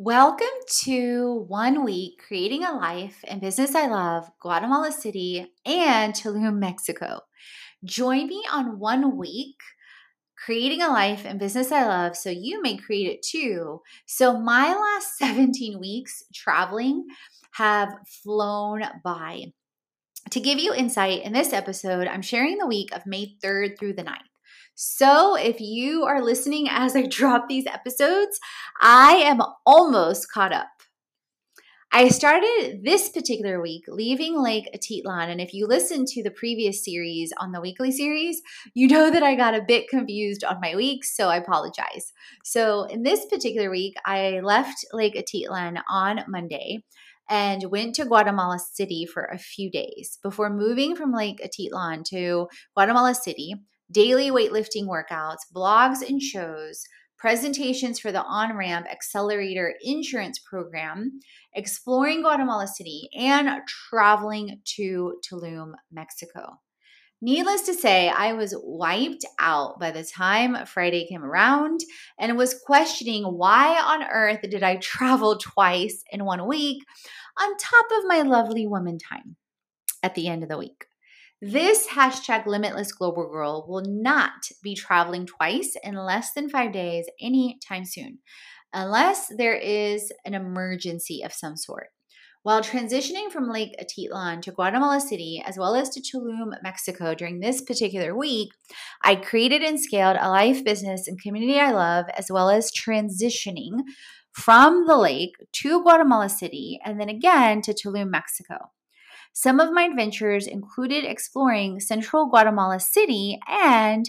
Welcome to One Week Creating a Life and Business I Love, Guatemala City, and Tulum, Mexico. Join me on One Week Creating a Life and Business I Love so you may create it too. So, my last 17 weeks traveling have flown by. To give you insight in this episode, I'm sharing the week of May 3rd through the 9th. So, if you are listening as I drop these episodes, I am almost caught up. I started this particular week leaving Lake Atitlan. And if you listen to the previous series on the weekly series, you know that I got a bit confused on my weeks, so I apologize. So, in this particular week, I left Lake Atitlan on Monday and went to Guatemala City for a few days before moving from Lake Atitlan to Guatemala City daily weightlifting workouts, blogs and shows, presentations for the On Ramp Accelerator Insurance Program, exploring Guatemala City, and traveling to Tulum, Mexico. Needless to say, I was wiped out by the time Friday came around and was questioning why on earth did I travel twice in one week on top of my lovely woman time at the end of the week. This hashtag limitless global girl will not be traveling twice in less than five days anytime soon, unless there is an emergency of some sort. While transitioning from Lake Atitlan to Guatemala City, as well as to Tulum, Mexico during this particular week, I created and scaled a life, business, and community I love, as well as transitioning from the lake to Guatemala City and then again to Tulum, Mexico. Some of my adventures included exploring central Guatemala City and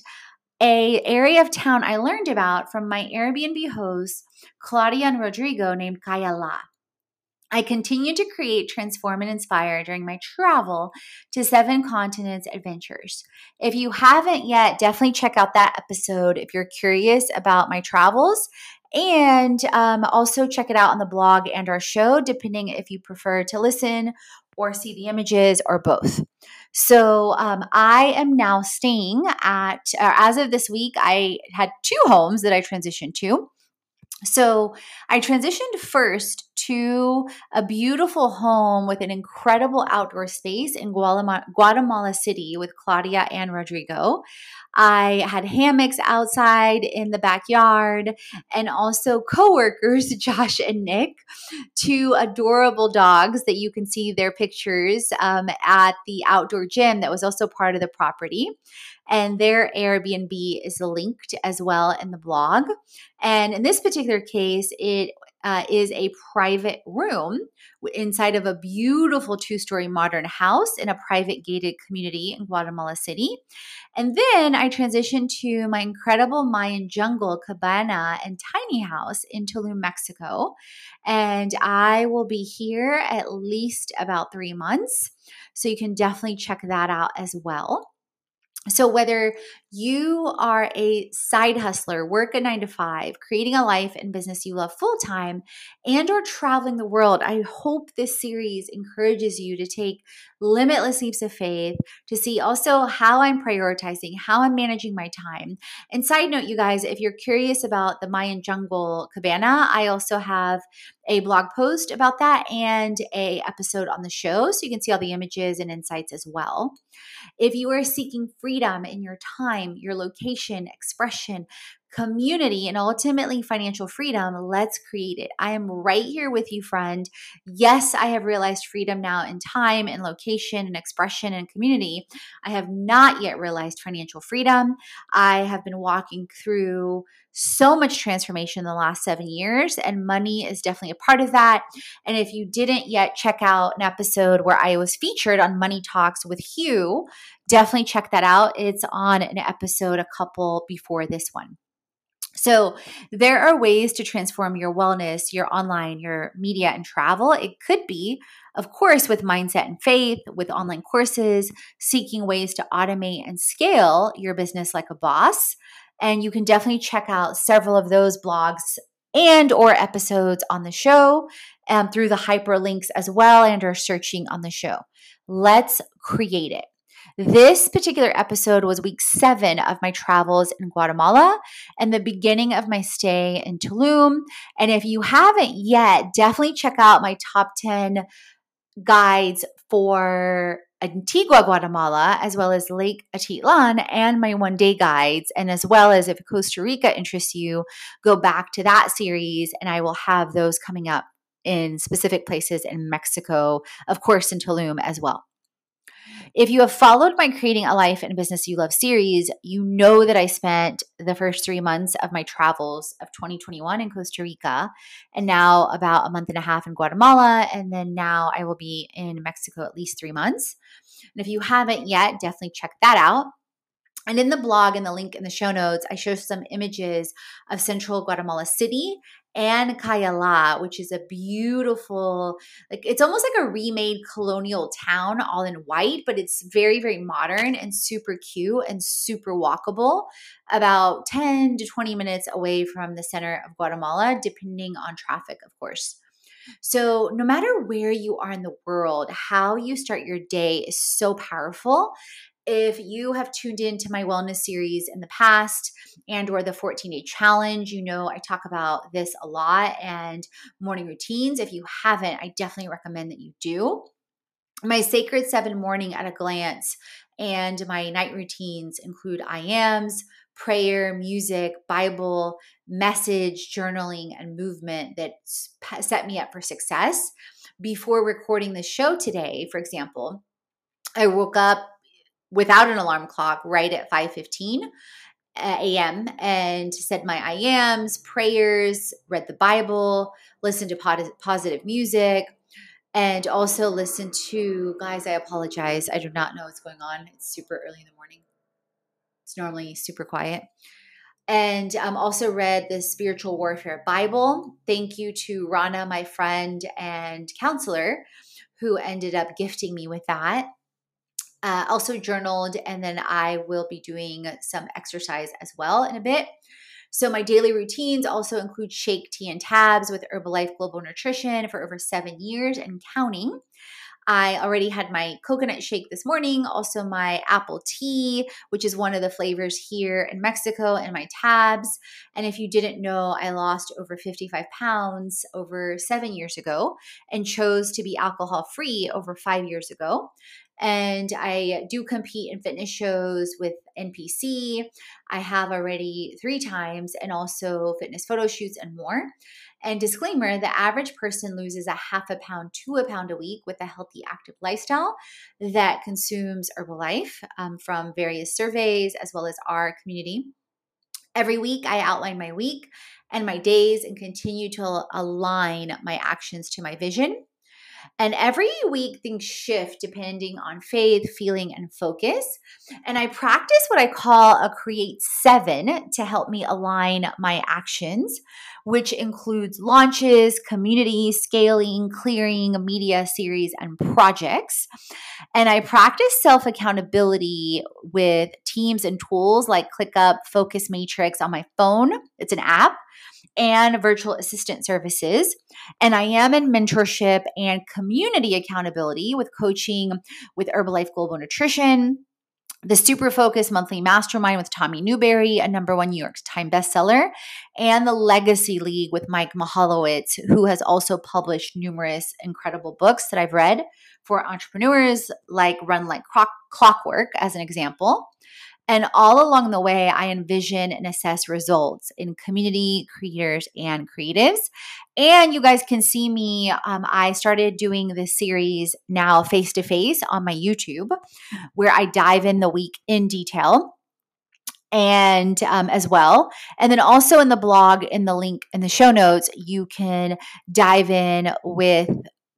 a area of town I learned about from my Airbnb hosts, Claudia and Rodrigo, named Cayala. I continued to create, transform, and inspire during my travel to Seven Continents Adventures. If you haven't yet, definitely check out that episode if you're curious about my travels. And um, also check it out on the blog and our show, depending if you prefer to listen or see the images or both. So um, I am now staying at, uh, as of this week, I had two homes that I transitioned to. So I transitioned first to a beautiful home with an incredible outdoor space in Guatemala, Guatemala City with Claudia and Rodrigo. I had hammocks outside in the backyard and also coworkers, Josh and Nick, two adorable dogs that you can see their pictures um, at the outdoor gym that was also part of the property. And their Airbnb is linked as well in the blog. And in this particular case, it uh, is a private room inside of a beautiful two story modern house in a private gated community in Guatemala City. And then I transitioned to my incredible Mayan jungle cabana and tiny house in Tulum, Mexico. And I will be here at least about three months. So you can definitely check that out as well. So, whether you are a side hustler, work a nine to five, creating a life and business you love full time, and or traveling the world, I hope this series encourages you to take limitless leaps of faith, to see also how I'm prioritizing, how I'm managing my time. And side note, you guys, if you're curious about the Mayan jungle cabana, I also have a blog post about that and a episode on the show so you can see all the images and insights as well. If you are seeking freedom in your time, your location, expression, community, and ultimately financial freedom, let's create it. I am right here with you, friend. Yes, I have realized freedom now in time and location and expression and community. I have not yet realized financial freedom. I have been walking through so much transformation in the last seven years, and money is definitely a part of that. And if you didn't yet check out an episode where I was featured on Money Talks with Hugh, definitely check that out. It's on an episode a couple before this one. So, there are ways to transform your wellness, your online, your media, and travel. It could be, of course, with mindset and faith, with online courses, seeking ways to automate and scale your business like a boss. And you can definitely check out several of those blogs and or episodes on the show um, through the hyperlinks as well and or searching on the show. Let's create it. This particular episode was week seven of my travels in Guatemala and the beginning of my stay in Tulum. And if you haven't yet, definitely check out my top 10 guides for Antigua, Guatemala, as well as Lake Atitlan, and my one day guides. And as well as if Costa Rica interests you, go back to that series, and I will have those coming up in specific places in Mexico, of course, in Tulum as well. If you have followed my Creating a Life and Business You Love series, you know that I spent the first three months of my travels of 2021 in Costa Rica, and now about a month and a half in Guatemala, and then now I will be in Mexico at least three months. And if you haven't yet, definitely check that out. And in the blog and the link in the show notes, I show some images of central Guatemala City and Cayala, which is a beautiful, like it's almost like a remade colonial town all in white, but it's very, very modern and super cute and super walkable, about 10 to 20 minutes away from the center of Guatemala, depending on traffic, of course. So, no matter where you are in the world, how you start your day is so powerful if you have tuned into my wellness series in the past and or the 14 day challenge you know i talk about this a lot and morning routines. If you haven't i definitely recommend that you do. My sacred seven morning at a glance and my night routines include i ams prayer music bible message journaling and movement that set me up for success. Before recording the show today for example I woke up without an alarm clock right at 5:15 a.m. and said my I ams, prayers, read the Bible, listened to positive music, and also listened to guys. I apologize. I do not know what's going on. It's super early in the morning. It's normally super quiet. And um, also read the Spiritual Warfare Bible. Thank you to Rana, my friend and counselor, who ended up gifting me with that uh, also journaled, and then I will be doing some exercise as well in a bit. So, my daily routines also include shake, tea, and tabs with Herbalife Global Nutrition for over seven years and counting. I already had my coconut shake this morning, also my apple tea, which is one of the flavors here in Mexico, and my tabs. And if you didn't know, I lost over 55 pounds over seven years ago and chose to be alcohol free over five years ago and I do compete in fitness shows with NPC. I have already three times, and also fitness photo shoots and more. And disclaimer the average person loses a half a pound to a pound a week with a healthy, active lifestyle that consumes Herbalife um, from various surveys as well as our community. Every week, I outline my week and my days and continue to align my actions to my vision. And every week things shift depending on faith, feeling, and focus. And I practice what I call a create seven to help me align my actions, which includes launches, community, scaling, clearing, media series, and projects. And I practice self accountability with teams and tools like ClickUp, Focus Matrix on my phone. It's an app and virtual assistant services. And I am in mentorship and community accountability with coaching with Herbalife Global Nutrition, the Super Focus Monthly Mastermind with Tommy Newberry, a number one New York Times bestseller, and the Legacy League with Mike Michalowicz, who has also published numerous incredible books that I've read for entrepreneurs, like Run Like Clockwork, as an example. And all along the way, I envision and assess results in community creators and creatives. And you guys can see me. Um, I started doing this series now face to face on my YouTube, where I dive in the week in detail and um, as well. And then also in the blog, in the link in the show notes, you can dive in with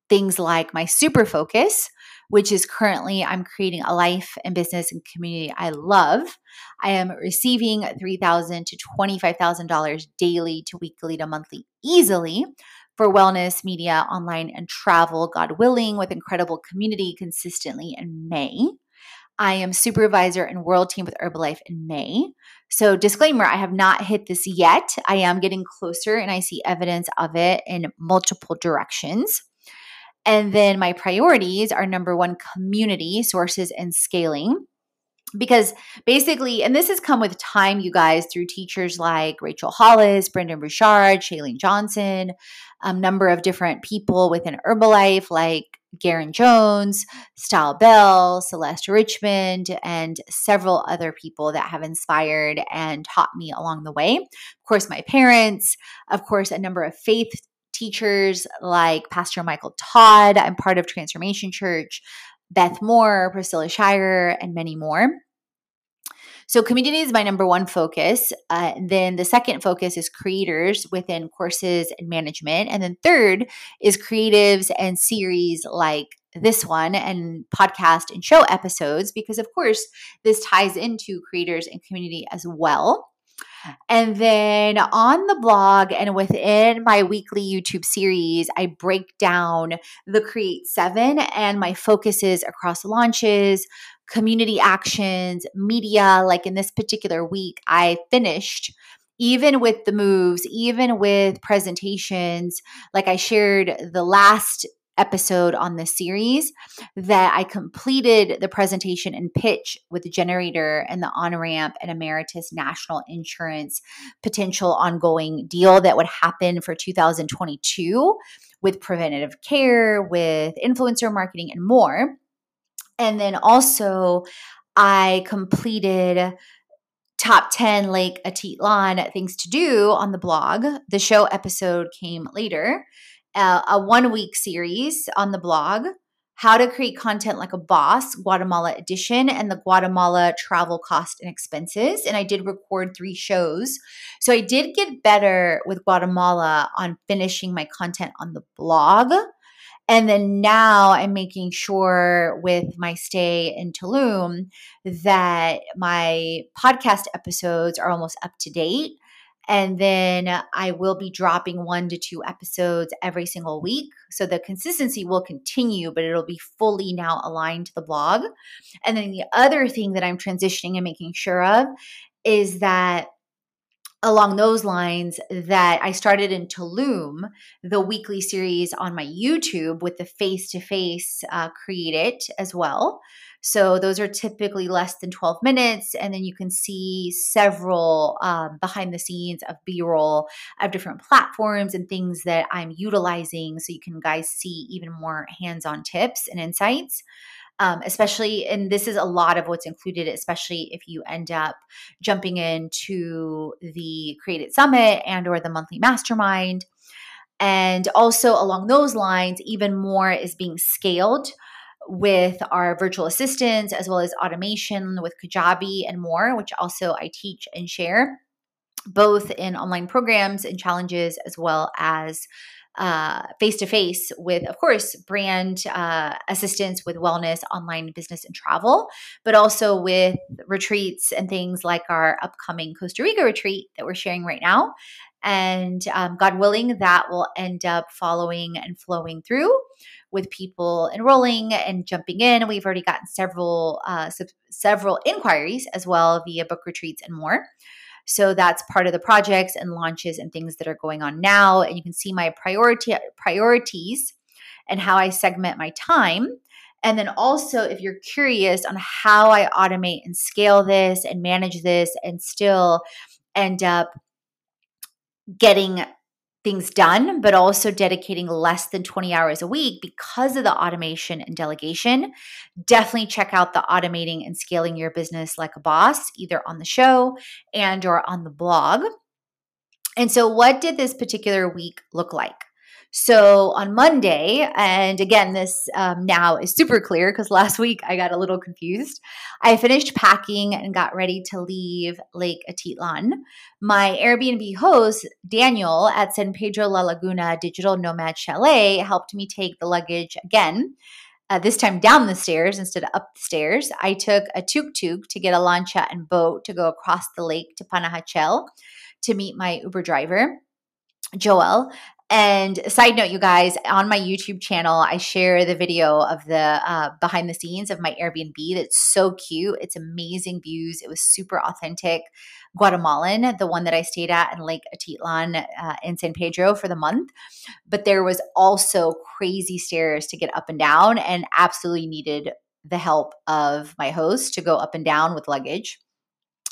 things like my super focus, which is currently I'm creating a life and business and community I love. I am receiving 3,000 to $25,000 daily to weekly to monthly easily for wellness, media, online, and travel, God willing, with incredible community consistently in May. I am supervisor and world team with Herbalife in May. So, disclaimer I have not hit this yet. I am getting closer and I see evidence of it in multiple directions. And then my priorities are number one, community, sources, and scaling. Because basically, and this has come with time, you guys, through teachers like Rachel Hollis, Brendon Burchard, Chalene Johnson, a number of different people within Herbalife like Garen Jones, Style Bell, Celeste Richmond, and several other people that have inspired and taught me along the way. Of course, my parents, of course, a number of faith teachers like Pastor Michael Todd. I'm part of Transformation Church, Beth Moore, Priscilla Shirer, and many more. So, community is my number one focus. Uh, then the second focus is creators within courses and management. And then third is creatives and series like this one and podcast and show episodes, because of course, this ties into creators and community as well. And then on the blog and within my weekly YouTube series, I break down the Create Seven and my focuses across launches, community actions, media. Like in this particular week, I finished even with the moves, even with presentations, like I shared the last episode on this series that I completed the presentation and pitch with the generator and the on ramp and emeritus national insurance potential ongoing deal that would happen for 2022 with preventative care, with influencer marketing, and more. And then also, I completed top 10 Lake Atitlan things to do on the blog. The show episode came later a, a one week series on the blog how to create content like a boss guatemala edition and the guatemala travel cost and expenses. And i did record three shows. So i did get better with guatemala on finishing my content on the blog. And then now i'm making sure with my stay in tulum that my podcast episodes are almost up to date and then I will be dropping one to two episodes every single week. So the consistency will continue, but it'll be fully now aligned to the blog. And then the other thing that I'm transitioning and making sure of is that along those lines that I started in Tulum, the weekly series on my YouTube with the face to face create it as well. So those are typically less than 12 minutes. And then you can see several um, behind the scenes of B roll of different platforms and things that I'm utilizing. So you can guys see even more hands on tips and insights. Um, especially and this is a lot of what's included especially if you end up jumping into the created summit and or the monthly mastermind and also along those lines even more is being scaled with our virtual assistants as well as automation with Kajabi and more, which also I teach and share both in online programs and challenges as well as face to face with, of course, brand uh, assistance with wellness, online business, and travel, but also with retreats and things like our upcoming Costa Rica retreat that we're sharing right now. And um, God willing, that will end up following and flowing through with people enrolling and jumping in. We've already gotten several uh, several inquiries as well via book retreats and more. So that's part of the projects and launches and things that are going on now. And you can see my priority priorities and how I segment my time. And then also, if you're curious on how I automate and scale this and manage this and still end up getting things done, but also dedicating less than 20 hours a week because of the automation and delegation. Definitely check out the automating and scaling your business like a boss, either on the show and or on the blog. And so what did this particular week look like? So on Monday, and again, this um, now is super clear because last week I got a little confused. I finished packing and got ready to leave Lake Atitlan. My Airbnb host, Daniel at San Pedro La Laguna Digital Nomad Chalet, helped me take the luggage again. Uh, this time down the stairs instead of up the stairs. I took a tuk tuk to get a lancha and boat to go across the lake to Panajachel to meet my Uber driver. Joel. And side note, you guys, on my YouTube channel, I share the video of the uh, behind the scenes of my Airbnb. That's so cute. It's amazing views. It was super authentic. Guatemalan, the one that I stayed at in Lake Atitlan uh, in San Pedro for the month. But there was also crazy stairs to get up and down, and absolutely needed the help of my host to go up and down with luggage.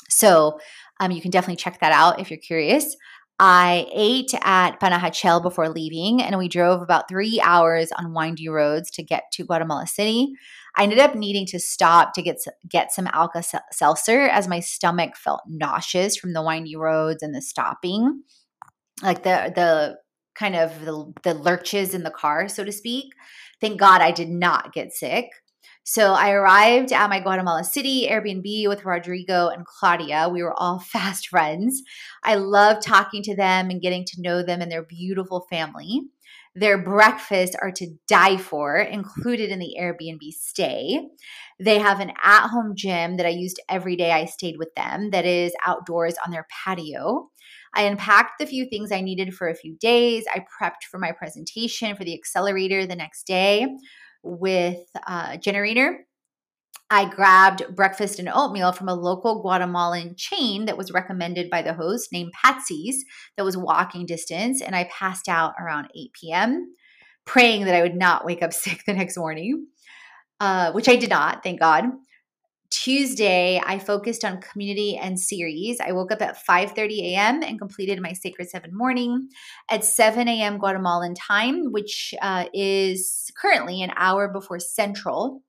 So um, you can definitely check that out if you're curious. I ate at Panajachel before leaving, and we drove about three hours on windy roads to get to Guatemala City. I ended up needing to stop to get get some Alka Seltzer as my stomach felt nauseous from the windy roads and the stopping, like the the kind of the, the lurches in the car, so to speak. Thank God I did not get sick. So I arrived at my Guatemala City Airbnb with Rodrigo and Claudia. We were all fast friends. I love talking to them and getting to know them and their beautiful family. Their breakfasts are to die for, included in the Airbnb stay. They have an at home gym that I used every day I stayed with them that is outdoors on their patio. I unpacked the few things I needed for a few days. I prepped for my presentation for the accelerator the next day with a generator. I grabbed breakfast and oatmeal from a local Guatemalan chain that was recommended by the host named Patsy's that was walking distance. And I passed out around 8 p.m., praying that I would not wake up sick the next morning, uh, which I did not, thank God. Tuesday, I focused on community and series. I woke up at 5:30 a.m. and completed my Sacred Seven morning at 7 a.m. Guatemalan time, which uh, is currently an hour before Central.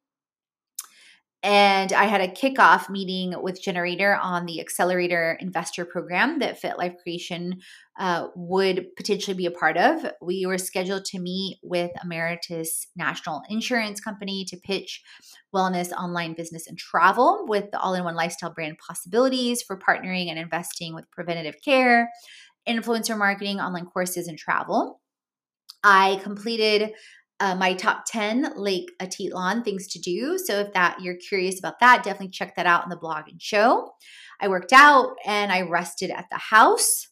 And I had a kickoff meeting with Generator on the Accelerator Investor Program that Fit Life Creation uh, would potentially be a part of. We were scheduled to meet with Emeritus National Insurance Company to pitch wellness, online business, and travel with the all in one lifestyle brand possibilities for partnering and investing with preventative care, influencer marketing, online courses, and travel. I completed uh, my top 10 Lake Atitlan things to do. So if that you're curious about that, definitely check that out in the blog and show. I worked out and I rested at the house.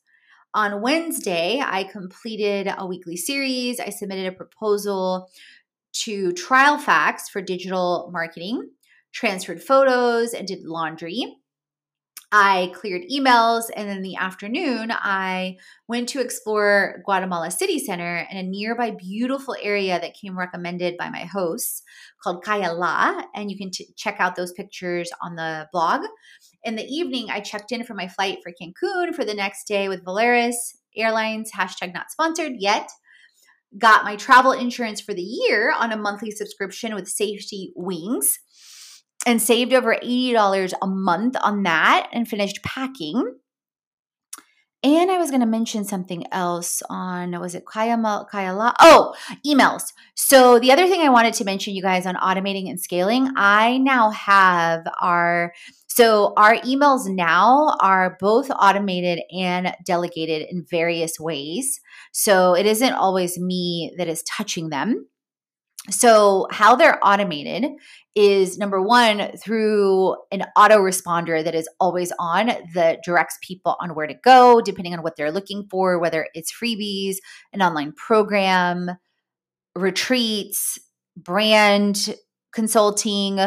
On Wednesday, I completed a weekly series. I submitted a proposal to Trial Facts for digital marketing, transferred photos, and did laundry. I cleared emails, and in the afternoon, I went to explore Guatemala City Center in a nearby beautiful area that came recommended by my hosts called Cayala. And you can t- check out those pictures on the blog. In the evening, I checked in for my flight for Cancun for the next day with Volaris Airlines, hashtag not sponsored yet. Got my travel insurance for the year on a monthly subscription with SafetyWings and saved over $80 a month on that and finished packing. And I was going to mention something else on, was it Kayama, Kayala? Oh, emails. So the other thing I wanted to mention, you guys, on automating and scaling, I now have our So our emails now are both automated and delegated in various ways. So it isn't always me that is touching them. So, how they're automated is number one, through an autoresponder that is always on that directs people on where to go, depending on what they're looking for, whether it's freebies, an online program, retreats, brand consulting,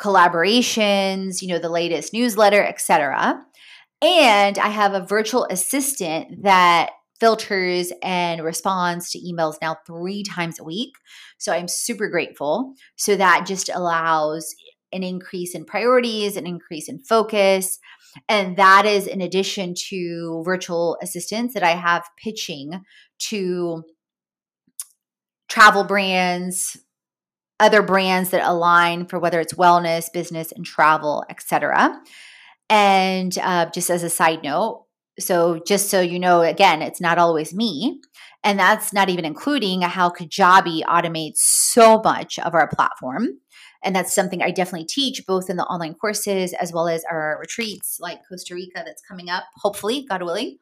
collaborations, you know, the latest newsletter, etc. And I have a virtual assistant that filters and responds to emails now three times a week. So I'm super grateful. So that just allows an increase in priorities, an increase in focus. And that is in addition to virtual assistants that I have pitching to travel brands, other brands that align for whether it's wellness, business, and travel, etc. And uh, just as a side note, so just so you know, again, it's not always me. And that's not even including how Kajabi automates so much of our platform. And that's something I definitely teach both in the online courses as well as our retreats like Costa Rica that's coming up, hopefully, God willing.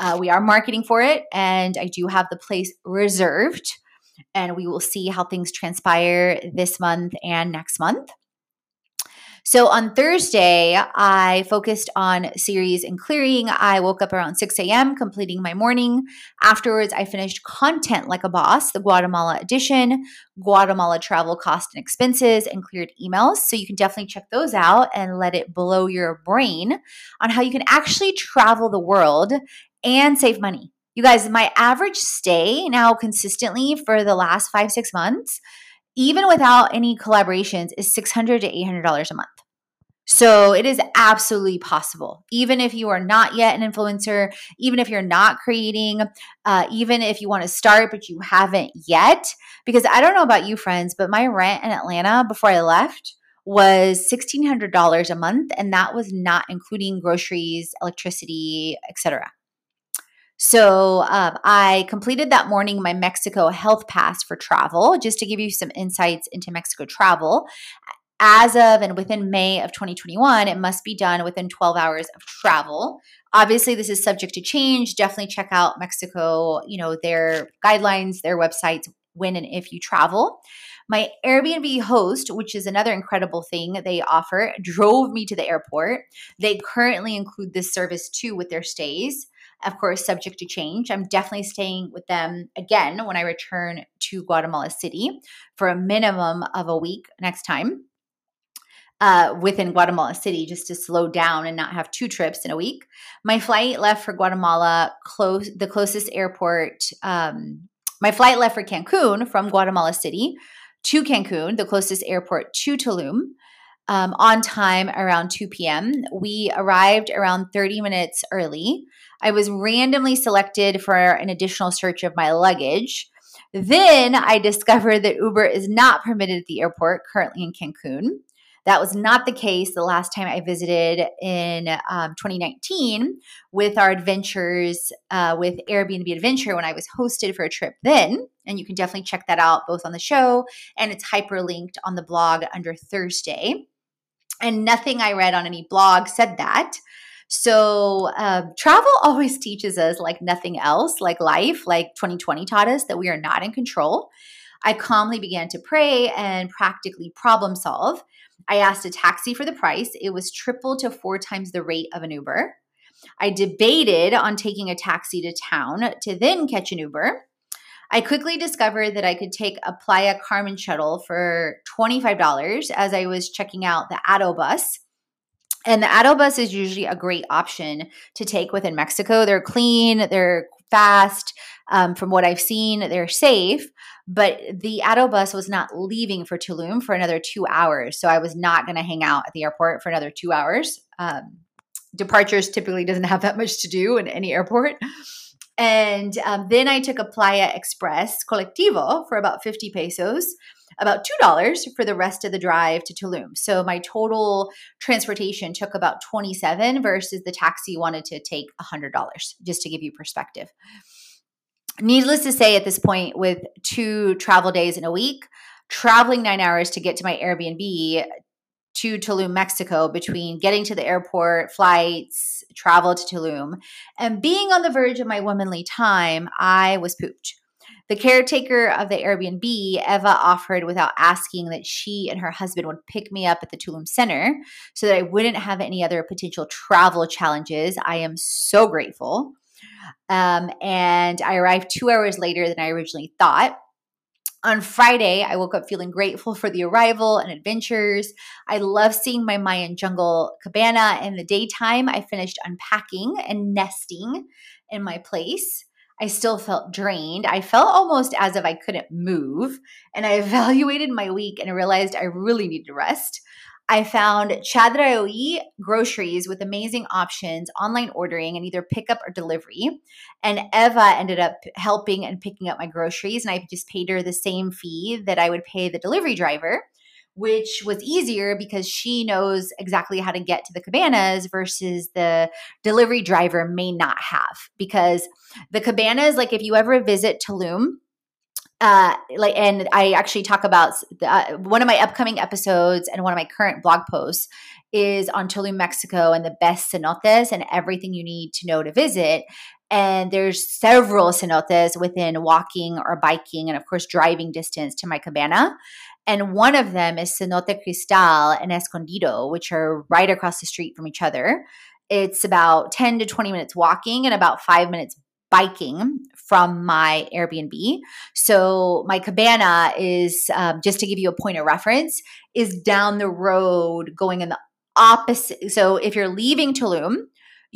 Uh, we are marketing for it, and I do have the place reserved. And we will see how things transpire this month and next month. So on Thursday, I focused on series and clearing. I woke up around 6 a.m., completing my morning. Afterwards, I finished Content Like a Boss, the Guatemala edition, Guatemala travel cost and expenses, and cleared emails. So you can definitely check those out and let it blow your brain on how you can actually travel the world and save money. You guys, my average stay now consistently for the last five, six months even without any collaborations, is 600 to $800 a month. So it is absolutely possible. Even if you are not yet an influencer, even if you're not creating, uh, even if you want to start but you haven't yet, because I don't know about you, friends, but my rent in Atlanta before I left was $1,600 a month, and that was not including groceries, electricity, etc. So um, I completed that morning my Mexico health pass for travel, just to give you some insights into Mexico travel. As of and within May of 2021, it must be done within 12 hours of travel. Obviously, this is subject to change. Definitely check out Mexico, you know, their guidelines, their websites when and if you travel. My Airbnb host, which is another incredible thing they offer, drove me to the airport. They currently include this service too with their stays of course, subject to change. I'm definitely staying with them again when I return to Guatemala City for a minimum of a week next time. Uh, within Guatemala City, just to slow down and not have two trips in a week. My flight left for Guatemala, close the closest airport. Um, my flight left for Cancun from Guatemala City to Cancun, the closest airport to Tulum. Um, on time around 2 p.m. We arrived around 30 minutes early. I was randomly selected for an additional search of my luggage. Then I discovered that Uber is not permitted at the airport currently in Cancun. That was not the case the last time I visited in um, 2019 with our adventures uh, with Airbnb Adventure when I was hosted for a trip then. And you can definitely check that out both on the show and it's hyperlinked on the blog under Thursday. And nothing I read on any blog said that. So, uh, travel always teaches us, like nothing else, like life, like 2020 taught us, that we are not in control. I calmly began to pray and practically problem solve. I asked a taxi for the price. It was triple to four times the rate of an Uber. I debated on taking a taxi to town to then catch an Uber. I quickly discovered that I could take a Playa Carmen shuttle for $25 as I was checking out the ADO bus. And the ADO bus is usually a great option to take within Mexico. They're clean, they're fast. Um, from what I've seen, they're safe. But the ADO bus was not leaving for Tulum for another two hours. So I was not going to hang out at the airport for another two hours. Um, departures typically doesn't have that much to do in any airport. And um, then I took a Playa Express Colectivo for about 50 pesos about $2 for the rest of the drive to Tulum. So my total transportation took about 27 versus the taxi wanted to take $100 just to give you perspective. Needless to say at this point with two travel days in a week, traveling 9 hours to get to my Airbnb to Tulum, Mexico, between getting to the airport, flights, travel to Tulum, and being on the verge of my womanly time, I was pooped. The caretaker of the Airbnb, Eva, offered without asking that she and her husband would pick me up at the Tulum Center so that I wouldn't have any other potential travel challenges. I am so grateful. Um, and I arrived two hours later than I originally thought. On Friday, I woke up feeling grateful for the arrival and adventures. I love seeing my Mayan jungle cabana. In the daytime, I finished unpacking and nesting in my place. I still felt drained. I felt almost as if I couldn't move. And I evaluated my week and I realized I really needed rest. I found Chedraui groceries with amazing options, online ordering, and either pickup or delivery. And Eva ended up helping and picking up my groceries, and I just paid her the same fee that I would pay the delivery driver which was easier because she knows exactly how to get to the cabanas versus the delivery driver may not have. Because the cabanas, like if you ever visit Tulum, uh like and i actually talk about uh, one of my upcoming episodes and one of my current blog posts is on tulum mexico and the best cenotes and everything you need to know to visit and there's several cenotes within walking or biking and of course driving distance to my cabana and one of them is Cenote Cristal and Escondido, which are right across the street from each other. It's about 10 to 20 minutes walking and about five minutes biking from my Airbnb. So my cabana is, um, just to give you a point of reference, is down the road going in the opposite. So if you're leaving Tulum,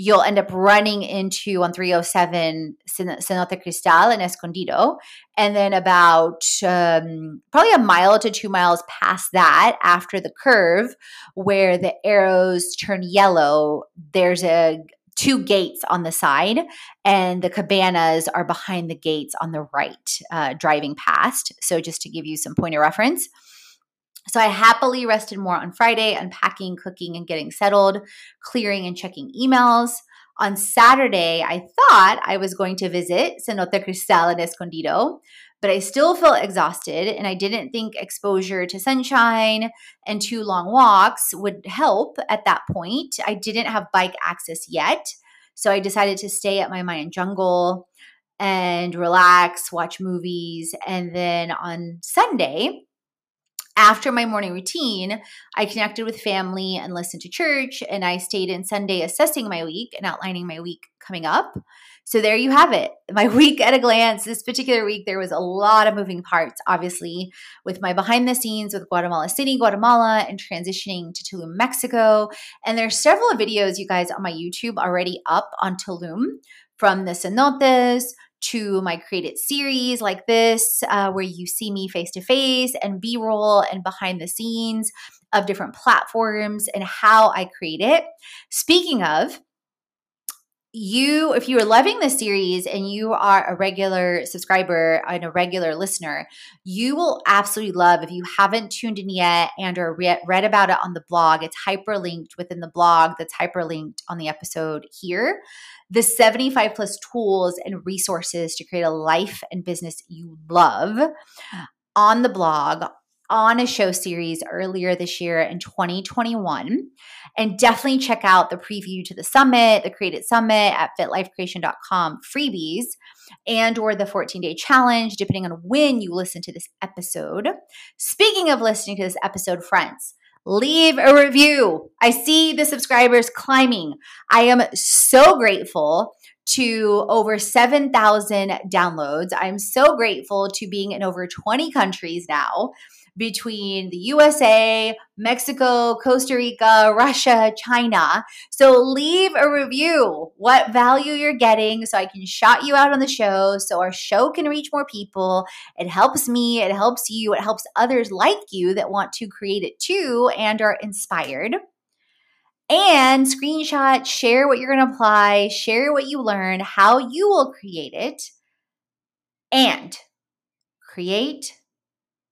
you'll end up running into on 307 Cenote Cristal and Escondido. And then about um, probably a mile to two miles past that, after the curve where the arrows turn yellow, there's a two gates on the side, and the cabanas are behind the gates on the right, uh, driving past. So, just to give you some point of reference. So I happily rested more on Friday, unpacking, cooking, and getting settled, clearing and checking emails. On Saturday, I thought I was going to visit Cenote Cristal and Escondido, but I still felt exhausted and I didn't think exposure to sunshine and two long walks would help at that point. I didn't have bike access yet, so I decided to stay at my Mayan jungle and relax, watch movies, and then on Sunday, after my morning routine, I connected with family and listened to church, and I stayed in Sunday assessing my week and outlining my week coming up. So there you have it. My week at a glance. This particular week, there was a lot of moving parts, obviously, with my behind the scenes with Guatemala City, Guatemala, and transitioning to Tulum, Mexico. And there's several videos, you guys, on my YouTube already up on Tulum from the cenotes to my created series like this, uh, where you see me face to face and B roll and behind the scenes of different platforms and how I create it. Speaking of, you if you are loving this series and you are a regular subscriber and a regular listener you will absolutely love if you haven't tuned in yet and or re- read about it on the blog it's hyperlinked within the blog that's hyperlinked on the episode here the 75 plus tools and resources to create a life and business you love on the blog on a show series earlier this year in 2021 and definitely check out the preview to the summit the created summit at fitlifecreation.com freebies and or the 14 day challenge depending on when you listen to this episode speaking of listening to this episode friends leave a review. I see the subscribers climbing. I am so grateful to over 7,000 downloads. I'm so grateful to being in over 20 countries now between the USA, Mexico, Costa Rica, Russia, China. So leave a review what value you're getting so I can shout you out on the show so our show can reach more people. It helps me, it helps you, it helps others like you that want to create it too and are inspired. And screenshot, share what you're going to apply, share what you learn, how you will create it, and create